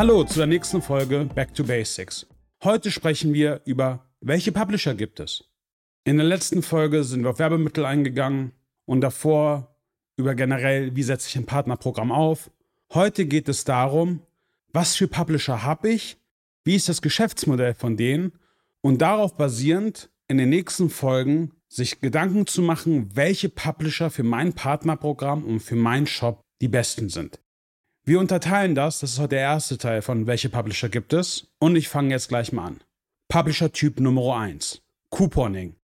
Hallo zu der nächsten Folge Back to Basics. Heute sprechen wir über, welche Publisher gibt es. In der letzten Folge sind wir auf Werbemittel eingegangen und davor über generell, wie setze ich ein Partnerprogramm auf. Heute geht es darum, was für Publisher habe ich, wie ist das Geschäftsmodell von denen und darauf basierend in den nächsten Folgen sich Gedanken zu machen, welche Publisher für mein Partnerprogramm und für meinen Shop die besten sind. Wir unterteilen das, das ist heute der erste Teil von welche Publisher gibt es und ich fange jetzt gleich mal an. Publisher Typ Nummer 1, Couponing.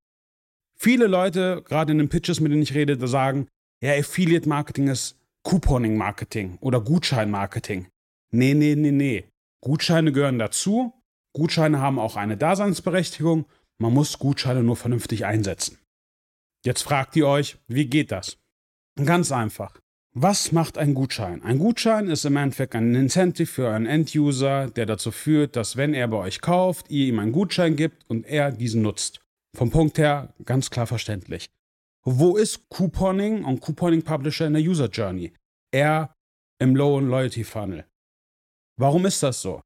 Viele Leute, gerade in den Pitches, mit denen ich rede, sagen, ja, Affiliate Marketing ist Couponing Marketing oder Gutschein Marketing. Nee, nee, nee, nee. Gutscheine gehören dazu. Gutscheine haben auch eine Daseinsberechtigung. Man muss Gutscheine nur vernünftig einsetzen. Jetzt fragt ihr euch, wie geht das? Ganz einfach. Was macht ein Gutschein? Ein Gutschein ist im Endeffekt ein Incentive für einen Enduser, der dazu führt, dass wenn er bei euch kauft, ihr ihm einen Gutschein gibt und er diesen nutzt. Vom Punkt her ganz klar verständlich. Wo ist Couponing und Couponing Publisher in der User Journey? Er im Low- und Loyalty Funnel. Warum ist das so?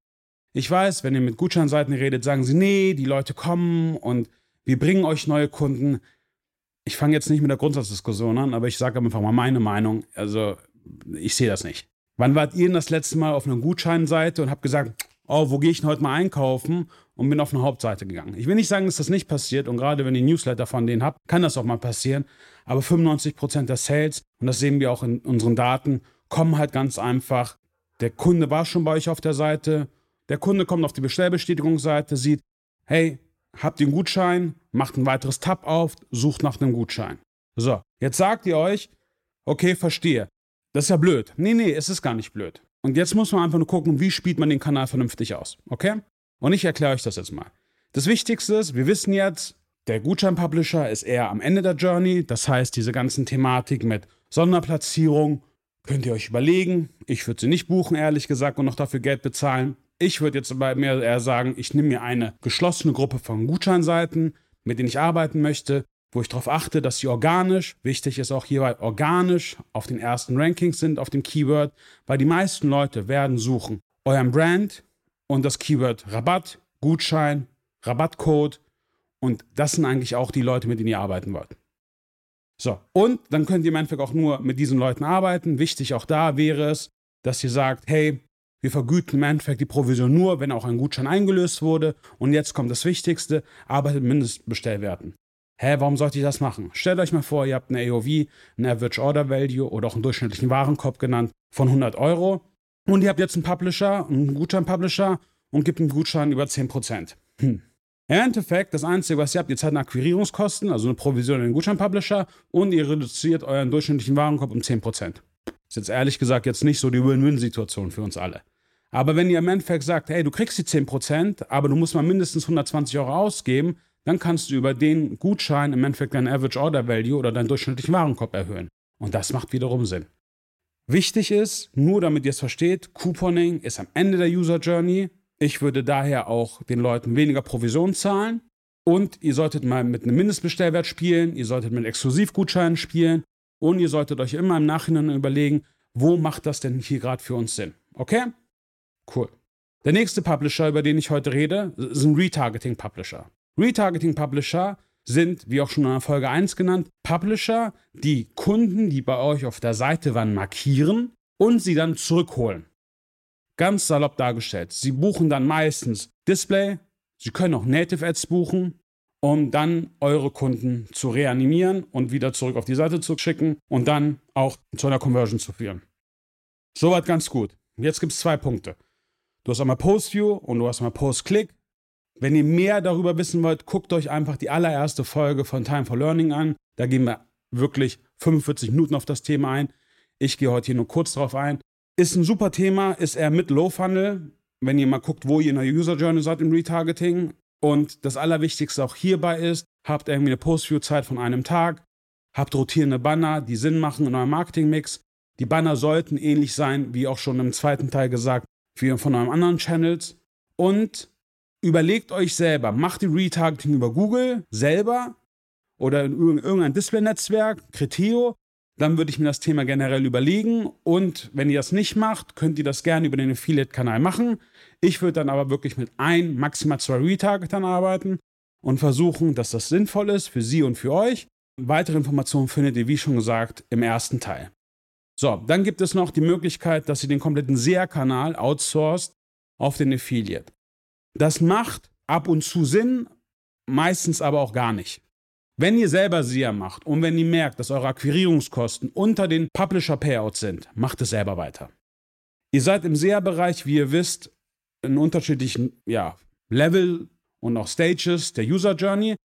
Ich weiß, wenn ihr mit Gutscheinseiten redet, sagen sie, nee, die Leute kommen und wir bringen euch neue Kunden ich fange jetzt nicht mit der Grundsatzdiskussion an, aber ich sage einfach mal meine Meinung. Also, ich sehe das nicht. Wann wart ihr denn das letzte Mal auf einer Gutscheinseite und habt gesagt, oh, wo gehe ich denn heute mal einkaufen und bin auf eine Hauptseite gegangen? Ich will nicht sagen, dass das nicht passiert und gerade wenn ihr Newsletter von denen habt, kann das auch mal passieren. Aber 95% der Sales, und das sehen wir auch in unseren Daten, kommen halt ganz einfach. Der Kunde war schon bei euch auf der Seite, der Kunde kommt auf die Bestellbestätigungsseite, sieht, hey, habt den Gutschein, macht ein weiteres Tab auf, sucht nach einem Gutschein. So, jetzt sagt ihr euch, okay, verstehe. Das ist ja blöd. Nee, nee, es ist gar nicht blöd. Und jetzt muss man einfach nur gucken, wie spielt man den Kanal vernünftig aus. Okay? Und ich erkläre euch das jetzt mal. Das Wichtigste ist, wir wissen jetzt, der Gutschein-Publisher ist eher am Ende der Journey. Das heißt, diese ganzen Thematik mit Sonderplatzierung könnt ihr euch überlegen. Ich würde sie nicht buchen, ehrlich gesagt, und noch dafür Geld bezahlen. Ich würde jetzt bei mir eher sagen, ich nehme mir eine geschlossene Gruppe von Gutscheinseiten, mit denen ich arbeiten möchte, wo ich darauf achte, dass sie organisch, wichtig ist auch hierbei organisch, auf den ersten Rankings sind, auf dem Keyword, weil die meisten Leute werden suchen euren Brand und das Keyword Rabatt, Gutschein, Rabattcode und das sind eigentlich auch die Leute, mit denen ihr arbeiten wollt. So, und dann könnt ihr im Endeffekt auch nur mit diesen Leuten arbeiten. Wichtig auch da wäre es, dass ihr sagt, hey, wir vergüten im Endeffekt die Provision nur, wenn auch ein Gutschein eingelöst wurde. Und jetzt kommt das Wichtigste, arbeitet Mindestbestellwerten. Hä, warum sollte ich das machen? Stellt euch mal vor, ihr habt eine AOV, ein Average Order Value oder auch einen durchschnittlichen Warenkorb genannt von 100 Euro. Und ihr habt jetzt einen Publisher, einen Gutschein-Publisher und gibt einen Gutschein über 10%. Hm. Im Endeffekt, das Einzige, was ihr habt, ihr zahlt eine Akquirierungskosten, also eine Provision in den Gutschein-Publisher und ihr reduziert euren durchschnittlichen Warenkorb um 10%. Ist jetzt ehrlich gesagt jetzt nicht so die Win-Win-Situation für uns alle. Aber wenn ihr im Endeffekt sagt, hey, du kriegst die 10%, aber du musst mal mindestens 120 Euro ausgeben, dann kannst du über den Gutschein im Endeffekt dein Average Order Value oder deinen durchschnittlichen Warenkorb erhöhen. Und das macht wiederum Sinn. Wichtig ist, nur damit ihr es versteht, Couponing ist am Ende der User Journey. Ich würde daher auch den Leuten weniger Provision zahlen. Und ihr solltet mal mit einem Mindestbestellwert spielen, ihr solltet mit Exklusivgutscheinen spielen und ihr solltet euch immer im Nachhinein überlegen, wo macht das denn hier gerade für uns Sinn? Okay? Cool. Der nächste Publisher, über den ich heute rede, ist ein Retargeting Publisher. Retargeting Publisher sind, wie auch schon in der Folge 1 genannt, Publisher, die Kunden, die bei euch auf der Seite waren, markieren und sie dann zurückholen. Ganz salopp dargestellt. Sie buchen dann meistens Display, sie können auch Native Ads buchen, um dann eure Kunden zu reanimieren und wieder zurück auf die Seite zu schicken und dann auch zu einer Conversion zu führen. Soweit ganz gut. Jetzt gibt es zwei Punkte. Du hast einmal Post-View und du hast einmal Post-Click. Wenn ihr mehr darüber wissen wollt, guckt euch einfach die allererste Folge von Time for Learning an. Da gehen wir wirklich 45 Minuten auf das Thema ein. Ich gehe heute hier nur kurz drauf ein. Ist ein super Thema, ist eher mit Low Funnel. Wenn ihr mal guckt, wo ihr in der User Journey seid im Retargeting. Und das Allerwichtigste auch hierbei ist, habt irgendwie eine Post-View-Zeit von einem Tag, habt rotierende Banner, die Sinn machen in eurem Marketing-Mix. Die Banner sollten ähnlich sein, wie auch schon im zweiten Teil gesagt, wie von eurem anderen Channels. Und überlegt euch selber, macht die Retargeting über Google selber oder in irgendein Display-Netzwerk, Criteo. Dann würde ich mir das Thema generell überlegen. Und wenn ihr das nicht macht, könnt ihr das gerne über den Affiliate-Kanal machen. Ich würde dann aber wirklich mit ein, maximal zwei Retargetern arbeiten und versuchen, dass das sinnvoll ist für Sie und für euch. Weitere Informationen findet ihr, wie schon gesagt, im ersten Teil. So, dann gibt es noch die Möglichkeit, dass ihr den kompletten SEA-Kanal outsourced auf den Affiliate. Das macht ab und zu Sinn, meistens aber auch gar nicht. Wenn ihr selber SEA macht und wenn ihr merkt, dass eure Akquirierungskosten unter den Publisher-Payouts sind, macht es selber weiter. Ihr seid im SEA-Bereich, wie ihr wisst, in unterschiedlichen ja, Level und auch Stages der User Journey.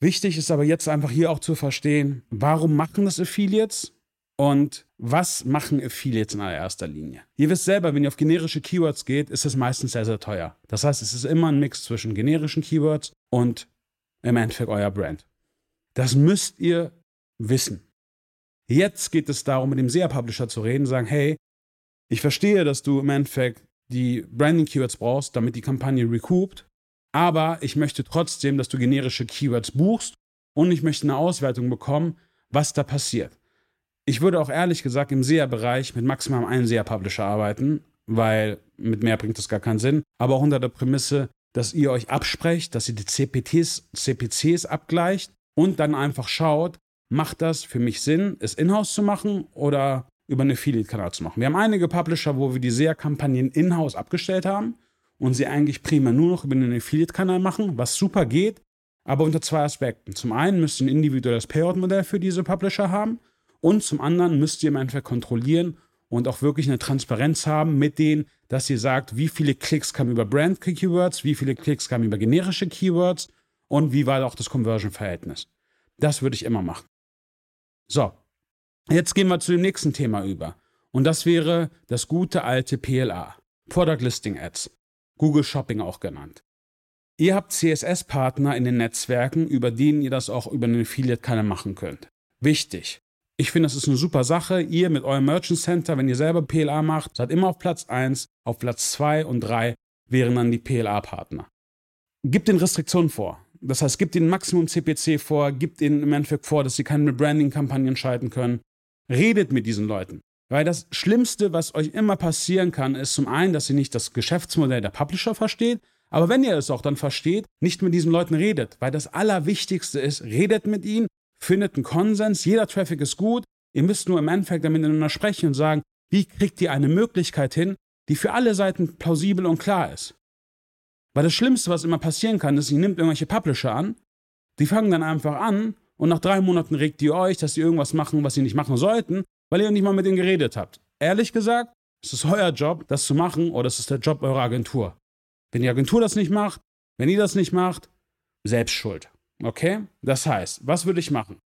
Wichtig ist aber jetzt einfach hier auch zu verstehen, warum machen das Affiliates und was machen Affiliates in allererster Linie. Ihr wisst selber, wenn ihr auf generische Keywords geht, ist es meistens sehr, sehr teuer. Das heißt, es ist immer ein Mix zwischen generischen Keywords und im Endeffekt euer Brand. Das müsst ihr wissen. Jetzt geht es darum, mit dem SEA-Publisher zu reden, sagen, hey, ich verstehe, dass du im Endeffekt die Branding-Keywords brauchst, damit die Kampagne recoupt, aber ich möchte trotzdem, dass du generische Keywords buchst und ich möchte eine Auswertung bekommen, was da passiert. Ich würde auch ehrlich gesagt im SEA-Bereich mit maximal einem SEA-Publisher arbeiten, weil mit mehr bringt das gar keinen Sinn, aber auch unter der Prämisse, dass ihr euch absprecht, dass ihr die CPTs, CPCs abgleicht und dann einfach schaut, macht das für mich Sinn, es in-house zu machen oder über einen Affiliate-Kanal zu machen. Wir haben einige Publisher, wo wir die SEA-Kampagnen in-house abgestellt haben und sie eigentlich prima nur noch über einen Affiliate-Kanal machen, was super geht, aber unter zwei Aspekten. Zum einen müsst ihr ein individuelles Payout-Modell für diese Publisher haben und zum anderen müsst ihr im Endeffekt kontrollieren und auch wirklich eine Transparenz haben mit denen, dass ihr sagt, wie viele Klicks kamen über Brand-Keywords, wie viele Klicks kamen über generische Keywords und wie war auch das Conversion-Verhältnis. Das würde ich immer machen. So, jetzt gehen wir zu dem nächsten Thema über. Und das wäre das gute alte PLA, Product Listing Ads, Google Shopping auch genannt. Ihr habt CSS-Partner in den Netzwerken, über denen ihr das auch über einen Affiliate-Kanal machen könnt. Wichtig. Ich finde, das ist eine super Sache. Ihr mit eurem Merchant Center, wenn ihr selber PLA macht, seid immer auf Platz 1, auf Platz 2 und 3 wären dann die PLA-Partner. Gibt den Restriktionen vor. Das heißt, gibt ihnen Maximum CPC vor, gibt ihnen im Endeffekt vor, dass sie keine Branding-Kampagnen schalten können. Redet mit diesen Leuten. Weil das Schlimmste, was euch immer passieren kann, ist zum einen, dass ihr nicht das Geschäftsmodell der Publisher versteht, aber wenn ihr es auch dann versteht, nicht mit diesen Leuten redet. Weil das Allerwichtigste ist, redet mit ihnen, findet einen Konsens, jeder Traffic ist gut, ihr müsst nur im Endeffekt damit miteinander sprechen und sagen, wie kriegt ihr eine Möglichkeit hin, die für alle Seiten plausibel und klar ist. Weil das Schlimmste, was immer passieren kann, ist, ihr nehmt irgendwelche Publisher an, die fangen dann einfach an und nach drei Monaten regt ihr euch, dass sie irgendwas machen, was sie nicht machen sollten, weil ihr nicht mal mit denen geredet habt. Ehrlich gesagt, es ist euer Job, das zu machen oder es ist der Job eurer Agentur. Wenn die Agentur das nicht macht, wenn ihr das nicht macht, selbst schuld. Okay? Das heißt, was würde ich machen?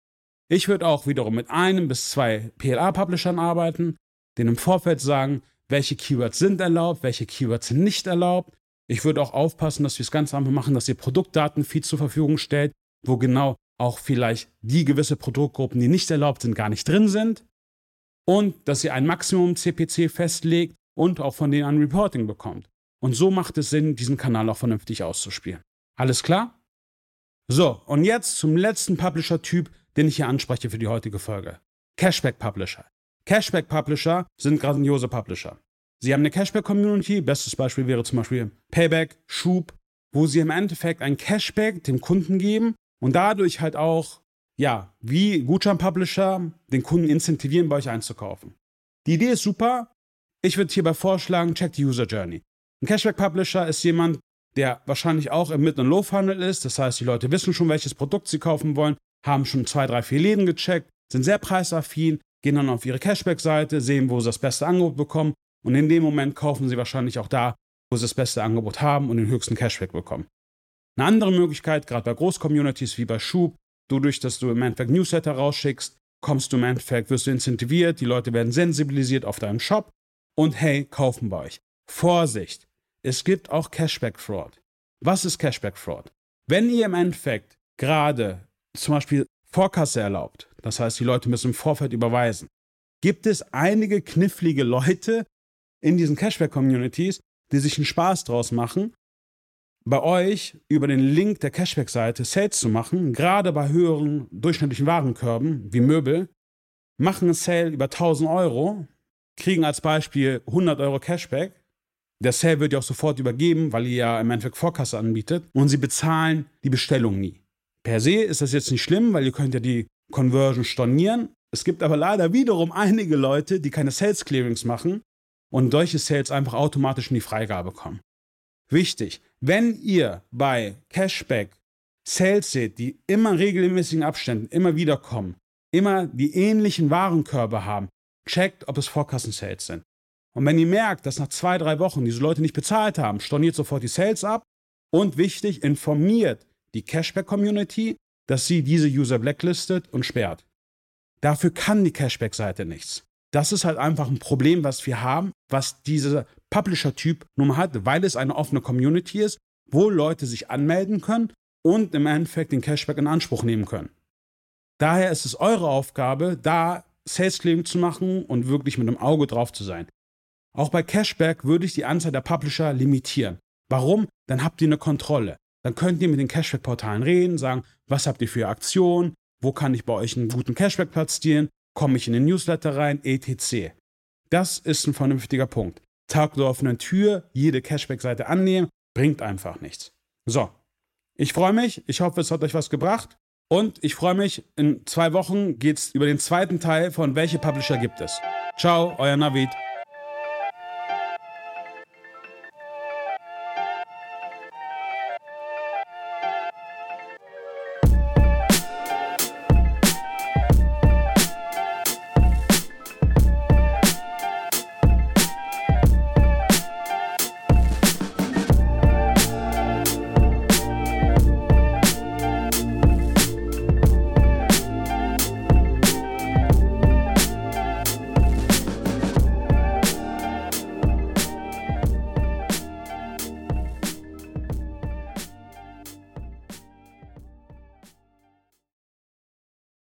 Ich würde auch wiederum mit einem bis zwei PLA-Publishern arbeiten, denen im Vorfeld sagen, welche Keywords sind erlaubt, welche Keywords sind nicht erlaubt, ich würde auch aufpassen, dass wir es ganz einfach machen, dass ihr Produktdatenfeed zur Verfügung stellt, wo genau auch vielleicht die gewisse Produktgruppen, die nicht erlaubt sind, gar nicht drin sind. Und dass ihr ein Maximum CPC festlegt und auch von denen ein Reporting bekommt. Und so macht es Sinn, diesen Kanal auch vernünftig auszuspielen. Alles klar? So, und jetzt zum letzten Publisher-Typ, den ich hier anspreche für die heutige Folge. Cashback-Publisher. Cashback-Publisher sind grandiose Publisher. Sie haben eine Cashback-Community, bestes Beispiel wäre zum Beispiel Payback, Schub, wo sie im Endeffekt ein Cashback dem Kunden geben und dadurch halt auch, ja, wie Gutschein-Publisher den Kunden incentivieren, bei euch einzukaufen. Die Idee ist super. Ich würde hierbei vorschlagen, check die User Journey. Ein Cashback-Publisher ist jemand, der wahrscheinlich auch im Mid- und Low-Funnel ist. Das heißt, die Leute wissen schon, welches Produkt sie kaufen wollen, haben schon zwei, drei, vier Läden gecheckt, sind sehr preisaffin, gehen dann auf ihre Cashback-Seite, sehen, wo sie das beste Angebot bekommen und in dem Moment kaufen sie wahrscheinlich auch da, wo sie das beste Angebot haben und den höchsten Cashback bekommen. Eine andere Möglichkeit, gerade bei Großcommunities wie bei Schub, dadurch, dass du im Endeffekt Newsletter rausschickst, kommst du im Endeffekt, wirst du incentiviert, die Leute werden sensibilisiert auf deinen Shop und hey, kaufen bei euch. Vorsicht! Es gibt auch Cashback-Fraud. Was ist Cashback-Fraud? Wenn ihr im Endeffekt gerade zum Beispiel Vorkasse erlaubt, das heißt, die Leute müssen im Vorfeld überweisen, gibt es einige knifflige Leute, in diesen Cashback-Communities, die sich einen Spaß draus machen, bei euch über den Link der Cashback-Seite Sales zu machen, gerade bei höheren durchschnittlichen Warenkörben wie Möbel, machen einen Sale über 1000 Euro, kriegen als Beispiel 100 Euro Cashback. Der Sale wird ja auch sofort übergeben, weil ihr ja im Endeffekt Vorkasse anbietet und sie bezahlen die Bestellung nie. Per se ist das jetzt nicht schlimm, weil ihr könnt ja die Conversion stornieren. Es gibt aber leider wiederum einige Leute, die keine Sales Clearings machen und solche Sales einfach automatisch in die Freigabe kommen. Wichtig, wenn ihr bei Cashback Sales seht, die immer regelmäßigen Abständen immer wieder kommen, immer die ähnlichen Warenkörbe haben, checkt, ob es Vorkassen-Sales sind. Und wenn ihr merkt, dass nach zwei, drei Wochen diese Leute nicht bezahlt haben, storniert sofort die Sales ab und wichtig, informiert die Cashback-Community, dass sie diese User blacklistet und sperrt. Dafür kann die Cashback-Seite nichts. Das ist halt einfach ein Problem, was wir haben, was dieser Publisher-Typ nun mal hat, weil es eine offene Community ist, wo Leute sich anmelden können und im Endeffekt den Cashback in Anspruch nehmen können. Daher ist es eure Aufgabe, da Sales Claim zu machen und wirklich mit einem Auge drauf zu sein. Auch bei Cashback würde ich die Anzahl der Publisher limitieren. Warum? Dann habt ihr eine Kontrolle. Dann könnt ihr mit den Cashback-Portalen reden, sagen, was habt ihr für Aktionen, wo kann ich bei euch einen guten Cashback platzieren, komme ich in den Newsletter rein, etc. Das ist ein vernünftiger Punkt. Tag der offenen Tür, jede Cashback-Seite annehmen, bringt einfach nichts. So, ich freue mich, ich hoffe, es hat euch was gebracht. Und ich freue mich, in zwei Wochen geht es über den zweiten Teil von Welche Publisher gibt es. Ciao, euer Navid.